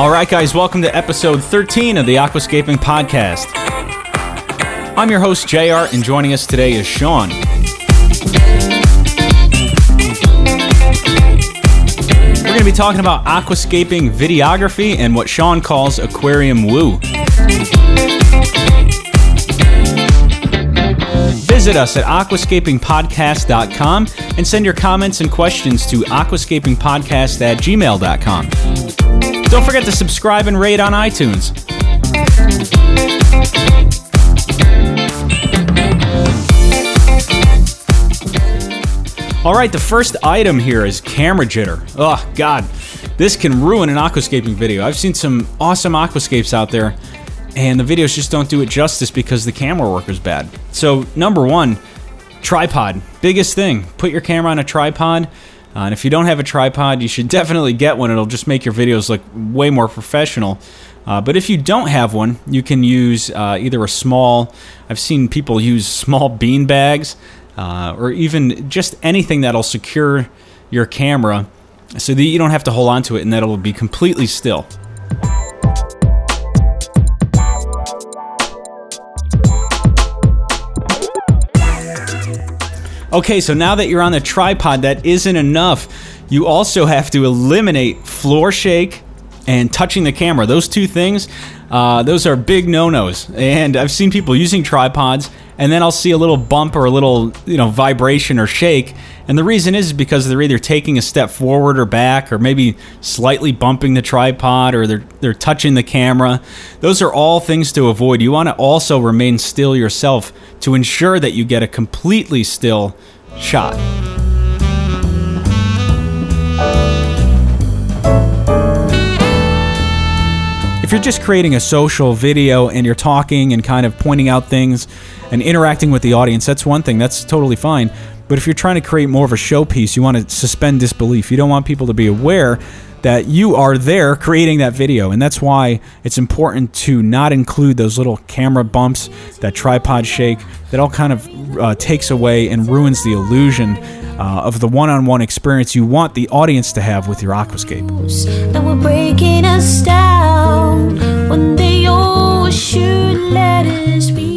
All right, guys, welcome to episode 13 of the Aquascaping Podcast. I'm your host, JR, and joining us today is Shawn. We're going to be talking about aquascaping videography and what Shawn calls aquarium woo. Visit us at aquascapingpodcast.com and send your comments and questions to aquascapingpodcast at gmail.com. Don't forget to subscribe and rate on iTunes. All right, the first item here is camera jitter. Oh, God. This can ruin an aquascaping video. I've seen some awesome aquascapes out there, and the videos just don't do it justice because the camera work is bad. So, number one, tripod. Biggest thing. Put your camera on a tripod. Uh, and if you don't have a tripod, you should definitely get one. It'll just make your videos look way more professional. Uh, but if you don't have one, you can use uh, either a small, I've seen people use small bean bags, uh, or even just anything that'll secure your camera so that you don't have to hold on to it and that it'll be completely still. Okay, so now that you're on the tripod, that isn't enough. You also have to eliminate floor shake and touching the camera. Those two things, uh, those are big no-nos. And I've seen people using tripods, and then I'll see a little bump or a little, you know, vibration or shake. And the reason is because they're either taking a step forward or back, or maybe slightly bumping the tripod, or they're they're touching the camera. Those are all things to avoid. You want to also remain still yourself to ensure that you get a completely still shot. If you're just creating a social video and you're talking and kind of pointing out things and interacting with the audience, that's one thing. That's totally fine. But if you're trying to create more of a showpiece, you want to suspend disbelief. You don't want people to be aware that you are there creating that video. And that's why it's important to not include those little camera bumps, that tripod shake, that all kind of uh, takes away and ruins the illusion uh, of the one on one experience you want the audience to have with your aquascape. that were breaking us down when they all should let us be.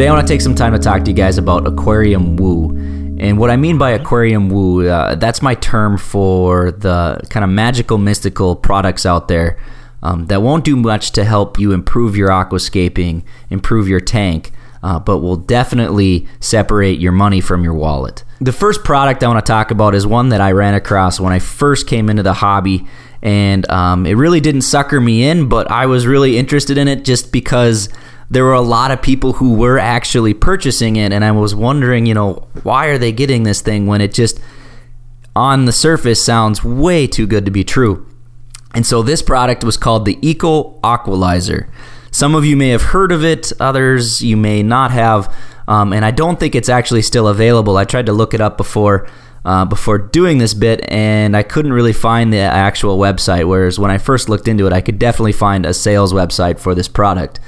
Today, I want to take some time to talk to you guys about aquarium woo. And what I mean by aquarium woo, uh, that's my term for the kind of magical, mystical products out there um, that won't do much to help you improve your aquascaping, improve your tank, uh, but will definitely separate your money from your wallet. The first product I want to talk about is one that I ran across when I first came into the hobby. And um, it really didn't sucker me in, but I was really interested in it just because there were a lot of people who were actually purchasing it. And I was wondering, you know, why are they getting this thing when it just on the surface sounds way too good to be true? And so this product was called the Eco Aqualizer. Some of you may have heard of it, others you may not have. Um, and I don't think it's actually still available. I tried to look it up before uh, before doing this bit, and I couldn't really find the actual website. Whereas when I first looked into it, I could definitely find a sales website for this product.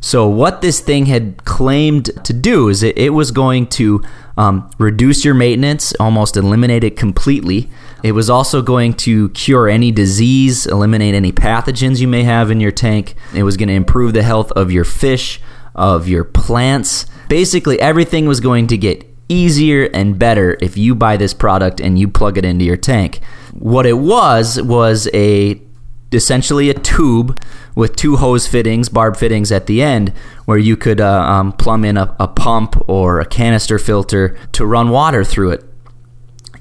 So what this thing had claimed to do is it, it was going to um, reduce your maintenance, almost eliminate it completely. It was also going to cure any disease, eliminate any pathogens you may have in your tank. It was going to improve the health of your fish, of your plants. Basically, everything was going to get easier and better if you buy this product and you plug it into your tank. What it was was a essentially a tube with two hose fittings, barb fittings at the end, where you could uh, um, plumb in a, a pump or a canister filter to run water through it.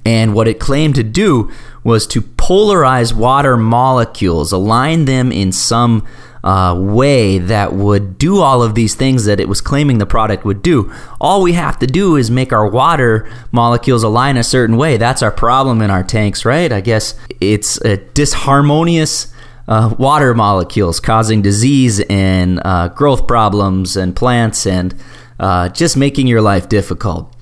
And what it claimed to do was to polarize water molecules, align them in some uh, way that would do all of these things that it was claiming the product would do. All we have to do is make our water molecules align a certain way. That's our problem in our tanks, right? I guess it's a disharmonious uh, water molecules causing disease and uh, growth problems and plants and uh, just making your life difficult.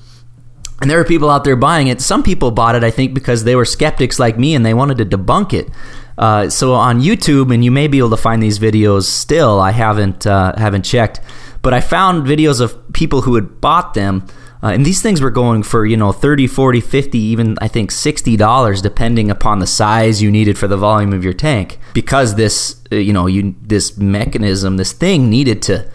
And there are people out there buying it. Some people bought it, I think, because they were skeptics like me and they wanted to debunk it. Uh, so on YouTube, and you may be able to find these videos still. I haven't uh, haven't checked, but I found videos of people who had bought them. Uh, and these things were going for, you know, 30, 40, 50, even I think $60 depending upon the size you needed for the volume of your tank. Because this, uh, you know, you this mechanism, this thing needed to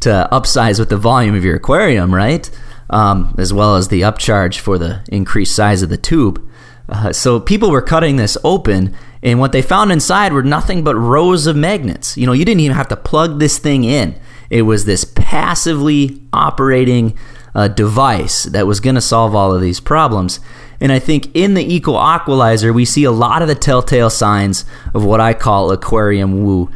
to upsize with the volume of your aquarium, right? Um, as well as the upcharge for the increased size of the tube. Uh, so people were cutting this open, and what they found inside were nothing but rows of magnets. You know, you didn't even have to plug this thing in. It was this passively operating uh, device that was going to solve all of these problems. And I think in the Eco Aqualizer, we see a lot of the telltale signs of what I call aquarium woo.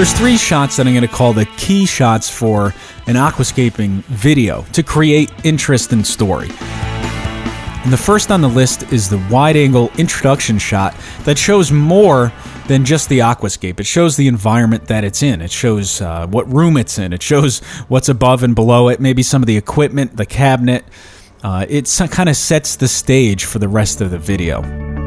There's three shots that I'm going to call the key shots for an aquascaping video to create interest and story. And the first on the list is the wide angle introduction shot that shows more than just the aquascape. It shows the environment that it's in. It shows uh, what room it's in. It shows what's above and below it, maybe some of the equipment, the cabinet. Uh, it kind of sets the stage for the rest of the video.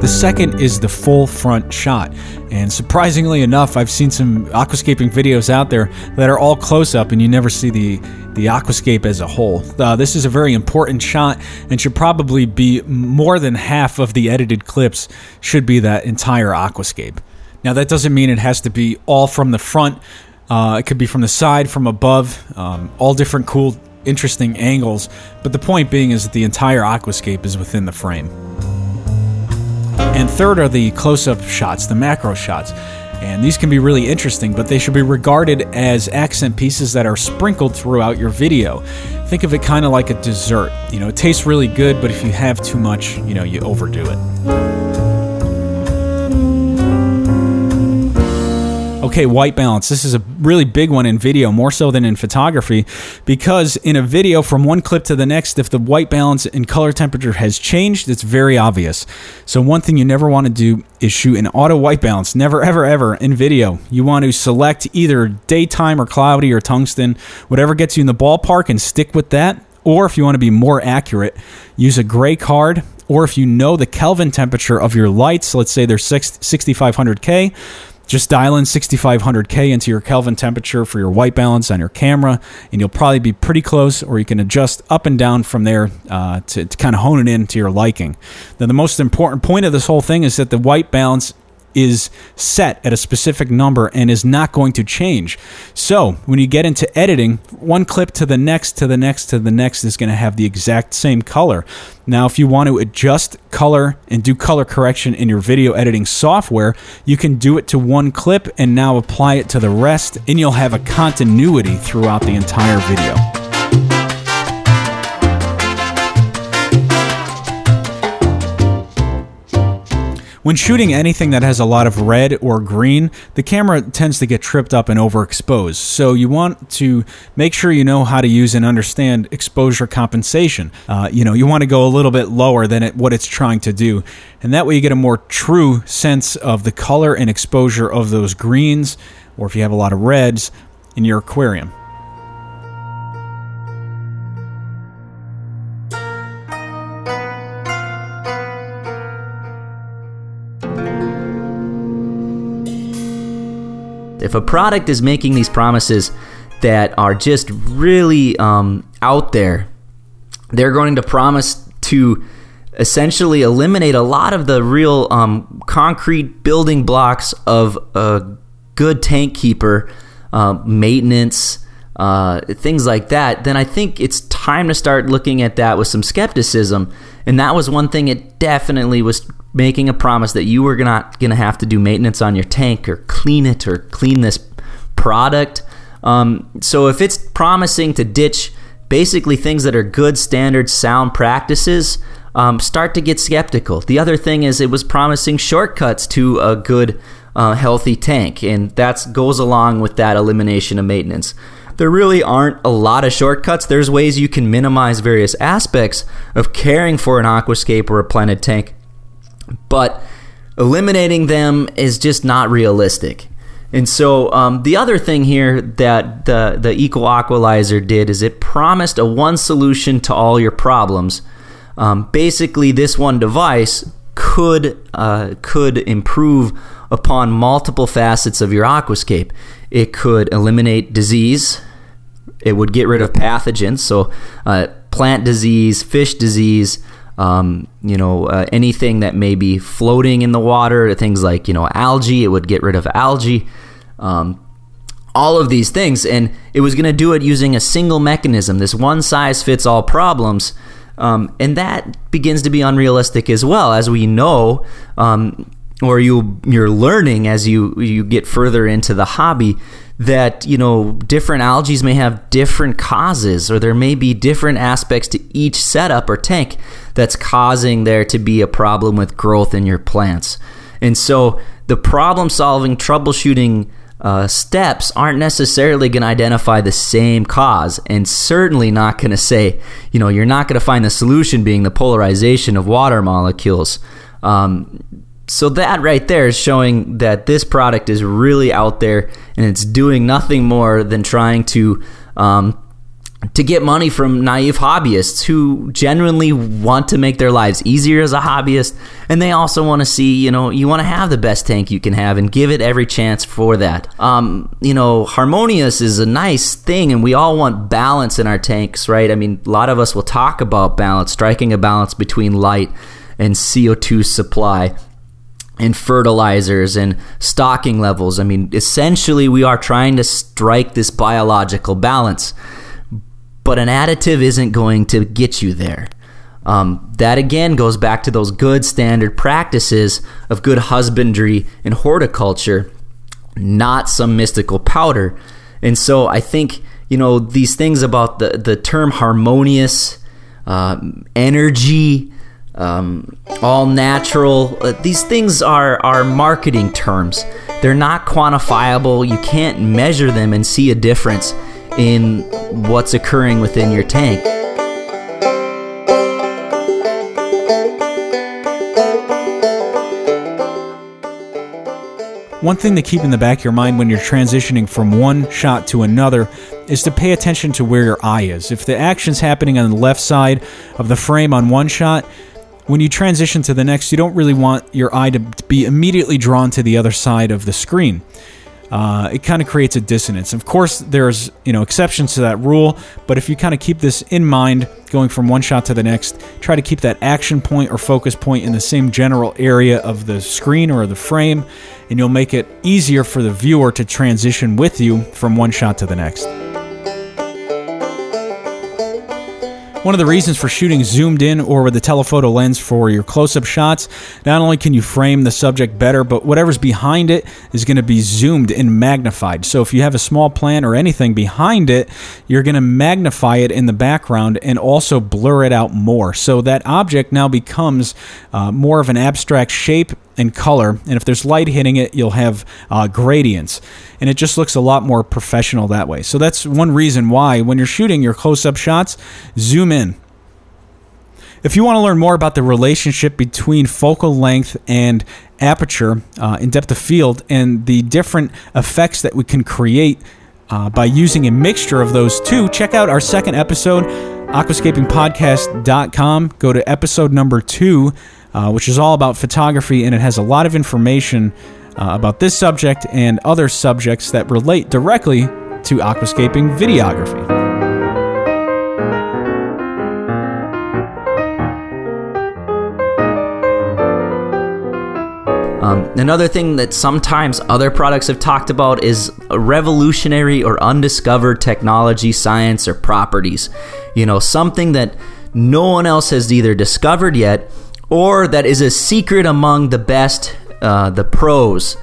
The second is the full front shot. And surprisingly enough, I've seen some aquascaping videos out there that are all close up and you never see the, the aquascape as a whole. Uh, this is a very important shot and should probably be more than half of the edited clips should be that entire aquascape. Now, that doesn't mean it has to be all from the front. Uh, it could be from the side, from above, um, all different cool, interesting angles. But the point being is that the entire aquascape is within the frame. And third are the close up shots, the macro shots. And these can be really interesting, but they should be regarded as accent pieces that are sprinkled throughout your video. Think of it kind of like a dessert. You know, it tastes really good, but if you have too much, you know, you overdo it. Okay, white balance. This is a really big one in video, more so than in photography, because in a video from one clip to the next, if the white balance and color temperature has changed, it's very obvious. So, one thing you never want to do is shoot an auto white balance. Never, ever, ever in video. You want to select either daytime or cloudy or tungsten, whatever gets you in the ballpark, and stick with that. Or if you want to be more accurate, use a gray card or if you know the Kelvin temperature of your lights, let's say they're 6500K, just dial in 6500K into your Kelvin temperature for your white balance on your camera, and you'll probably be pretty close, or you can adjust up and down from there uh, to, to kind of hone it in to your liking. Now, the most important point of this whole thing is that the white balance is set at a specific number and is not going to change. So, when you get into editing, one clip to the next to the next to the next is going to have the exact same color. Now, if you want to adjust color and do color correction in your video editing software, you can do it to one clip and now apply it to the rest, and you'll have a continuity throughout the entire video. When shooting anything that has a lot of red or green, the camera tends to get tripped up and overexposed. So you want to make sure you know how to use and understand exposure compensation. Uh, you know, you want to go a little bit lower than it, what it's trying to do. And that way you get a more true sense of the color and exposure of those greens, or if you have a lot of reds, in your aquarium. If a product is making these promises that are just really um, out there, they're going to promise to essentially eliminate a lot of the real um, concrete building blocks of a good tank keeper, uh, maintenance, uh, things like that, then I think it's time to start looking at that with some skepticism. And that was one thing it definitely was making a promise that you were not going to have to do maintenance on your tank or clean it or clean this product. Um, so if it's promising to ditch basically things that are good, standard, sound practices, um, start to get skeptical. The other thing is it was promising shortcuts to a good, uh, healthy tank, and that goes along with that elimination of maintenance. There really aren't a lot of shortcuts. There's ways you can minimize various aspects of caring for an aquascape or a planted tank but eliminating them is just not realistic. And so um, the other thing here that the the Eco Aqualizer did is it promised a one solution to all your problems. Um, basically, this one device could uh, could improve upon multiple facets of your aquascape. It could eliminate disease. It would get rid of pathogens, so uh, plant disease, fish disease, um, you know, uh, anything that may be floating in the water, things like, you know, algae, it would get rid of algae. Um, all of these things. And it was going to do it using a single mechanism, this one size fits all problems. Um, and that begins to be unrealistic as well, as we know, um, or you you're learning as you you get further into the hobby that you know different algae may have different causes or there may be different aspects to each setup or tank that's causing there to be a problem with growth in your plants. And so the problem solving troubleshooting uh, steps aren't necessarily going to identify the same cause and certainly not going to say you know you're not going to find the solution being the polarization of water molecules. Um, so that right there is showing that this product is really out there and it's doing nothing more than trying to um, to get money from naive hobbyists who genuinely want to make their lives easier as a hobbyist. And they also want to see you know you want to have the best tank you can have and give it every chance for that. Um, you know harmonious is a nice thing and we all want balance in our tanks right? I mean a lot of us will talk about balance striking a balance between light and co2 supply and fertilizers and stocking levels. I mean, essentially, we are trying to strike this biological balance, but an additive isn't going to get you there. Um, that again goes back to those good standard practices of good husbandry and horticulture, not some mystical powder. And so I think, you know, these things about the, the term harmonious, uh, energy, um, all natural. Uh, these things are, are marketing terms. They're not quantifiable. You can't measure them and see a difference in what's occurring within your tank. One thing to keep in the back of your mind when you're transitioning from one shot to another is to pay attention to where your eye is. If the action's happening on the left side of the frame on one shot, when you transition to the next, you don't really want your eye to be immediately drawn to the other side of the screen. Uh, it kind of creates a dissonance. Of course, there's you know exceptions to that rule, but if you kind of keep this in mind, going from one shot to the next, try to keep that action point or focus point in the same general area of the screen or the frame, and you'll make it easier for the viewer to transition with you from one shot to the next. One of the reasons for shooting zoomed in or with a telephoto lens for your close up shots, not only can you frame the subject better, but whatever's behind it is going to be zoomed and magnified. So if you have a small plant or anything behind it, you're going to magnify it in the background and also blur it out more. So that object now becomes uh, more of an abstract shape and color. And if there's light hitting it, you'll have uh, gradients. And it just looks a lot more professional that way. So that's one reason why when you're shooting your close up shots, zoom in. If you want to learn more about the relationship between focal length and aperture uh, in depth of field and the different effects that we can create uh, by using a mixture of those two, check out our second episode, aquascapingpodcast.com. Go to episode number two uh, which is all about photography, and it has a lot of information uh, about this subject and other subjects that relate directly to aquascaping videography. Um, another thing that sometimes other products have talked about is a revolutionary or undiscovered technology, science, or properties. You know, something that no one else has either discovered yet or that is a secret among the best, uh, the pros,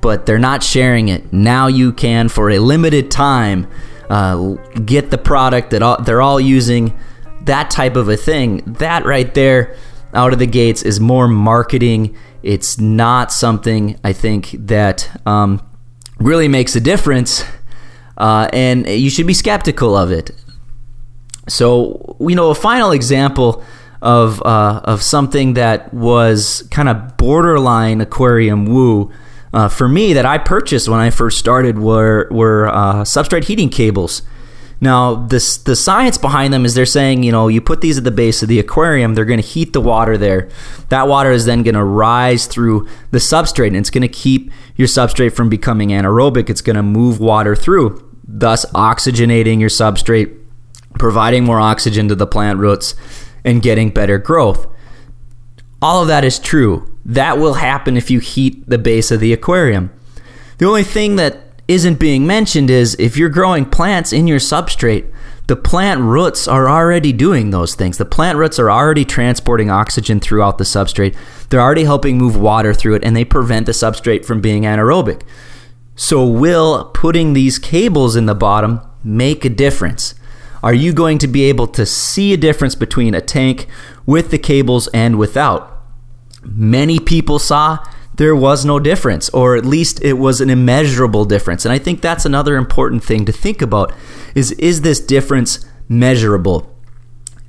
but they're not sharing it. Now you can, for a limited time, uh, get the product that all, they're all using. That type of a thing. That right there, out of the gates, is more marketing. It's not something I think that um, really makes a difference, uh, and you should be skeptical of it. So, you know, a final example of uh, of something that was kind of borderline aquarium woo. Uh, for me, that I purchased when I first started were were uh, substrate heating cables. Now, this the science behind them is they're saying, you know, you put these at the base of the aquarium, they're going to heat the water there. That water is then going to rise through the substrate, and it's going to keep your substrate from becoming anaerobic. It's going to move water through, thus oxygenating your substrate, providing more oxygen to the plant roots, and getting better growth. All of that is true. That will happen if you heat the base of the aquarium. The only thing that isn't being mentioned is if you're growing plants in your substrate, the plant roots are already doing those things. The plant roots are already transporting oxygen throughout the substrate. They're already helping move water through it and they prevent the substrate from being anaerobic. So, will putting these cables in the bottom make a difference? Are you going to be able to see a difference between a tank with the cables and without? Many people saw there was no difference, or at least it was an immeasurable difference. And I think that's another important thing to think about is is this difference measurable?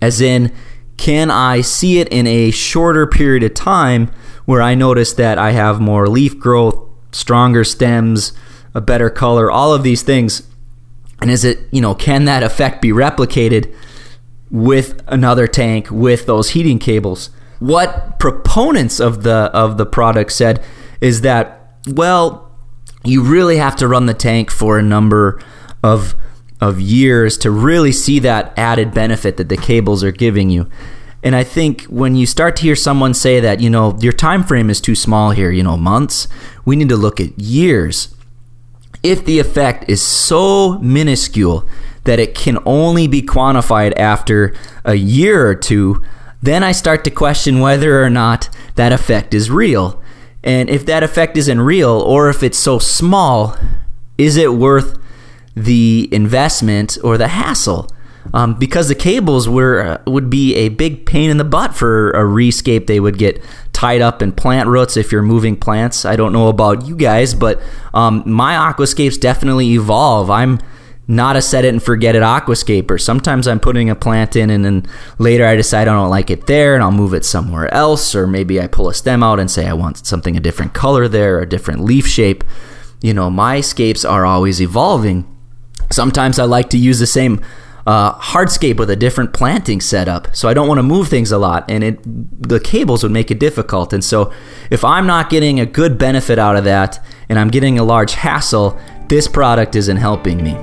As in, can I see it in a shorter period of time where I notice that I have more leaf growth, stronger stems, a better color, all of these things? And is it, you know, can that effect be replicated with another tank with those heating cables? What proponents of the of the product said is that well, you really have to run the tank for a number of of years to really see that added benefit that the cables are giving you. And I think when you start to hear someone say that, you know, your time frame is too small here, you know, months, we need to look at years. If the effect is so minuscule that it can only be quantified after a year or two, then I start to question whether or not that effect is real. And if that effect isn't real, or if it's so small, is it worth the investment or the hassle? Um, because the cables were uh, would be a big pain in the butt for a rescape. They would get tied up in plant roots if you're moving plants. I don't know about you guys, but um, my aquascapes definitely evolve. I'm not a set it and forget it aquascaper. Sometimes I'm putting a plant in and then later I decide I don't like it there and I'll move it somewhere else. Or maybe I pull a stem out and say I want something a different color there, a different leaf shape. You know, my scapes are always evolving. Sometimes I like to use the same uh, hardscape with a different planting setup. So I don't want to move things a lot, and it the cables would make it difficult. And so if I'm not getting a good benefit out of that, and I'm getting a large hassle, this product isn't helping me.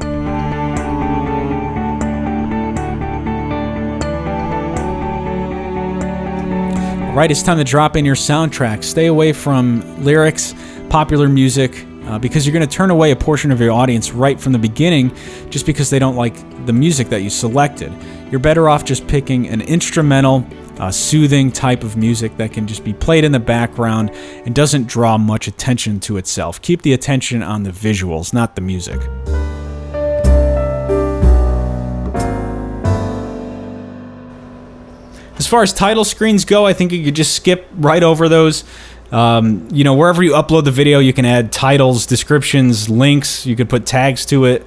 Right, it's time to drop in your soundtrack. Stay away from lyrics, popular music, uh, because you're going to turn away a portion of your audience right from the beginning just because they don't like the music that you selected. You're better off just picking an instrumental, uh, soothing type of music that can just be played in the background and doesn't draw much attention to itself. Keep the attention on the visuals, not the music. As far as title screens go, I think you could just skip right over those. Um, you know, wherever you upload the video, you can add titles, descriptions, links. You could put tags to it,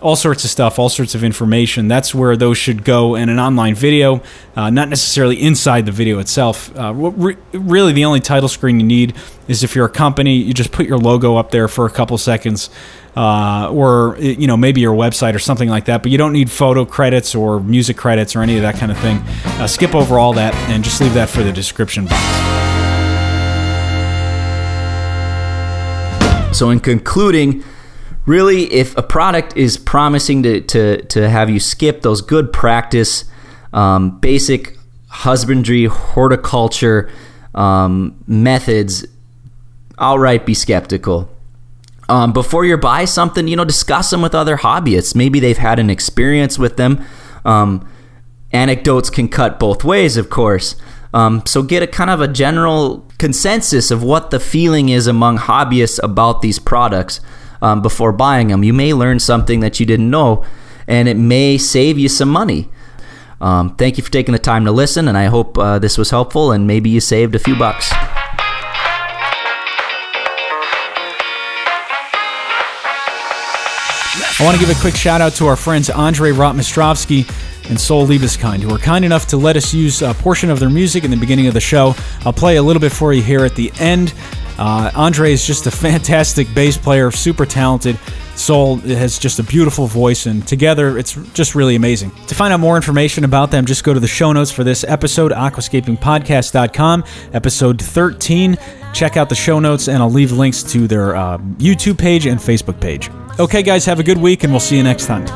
all sorts of stuff, all sorts of information. That's where those should go in an online video, uh, not necessarily inside the video itself. Uh, re- really, the only title screen you need is if you're a company, you just put your logo up there for a couple seconds. Uh, or you know maybe your website or something like that, but you don't need photo credits or music credits or any of that kind of thing. Uh, skip over all that and just leave that for the description box. So, in concluding, really, if a product is promising to, to, to have you skip those good practice, um, basic husbandry, horticulture um, methods, outright be skeptical. Um, before you buy something, you know, discuss them with other hobbyists. Maybe they've had an experience with them. Um, anecdotes can cut both ways, of course. Um, so get a kind of a general consensus of what the feeling is among hobbyists about these products um, before buying them. You may learn something that you didn't know, and it may save you some money. Um, thank you for taking the time to listen, and I hope uh, this was helpful and maybe you saved a few bucks. I want to give a quick shout out to our friends Andre Rotmistrovsky. and Soul Liebeskind, who are kind enough to let us use a portion of their music in the beginning of the show. I'll play a little bit for you here at the end. Uh, Andre is just a fantastic bass player, super talented. Soul has just a beautiful voice, and together it's just really amazing. To find out more information about them, just go to the show notes for this episode, aquascapingpodcast.com, episode 13. Check out the show notes, and I'll leave links to their uh, YouTube page and Facebook page. Okay, guys, have a good week, and we'll see you next time.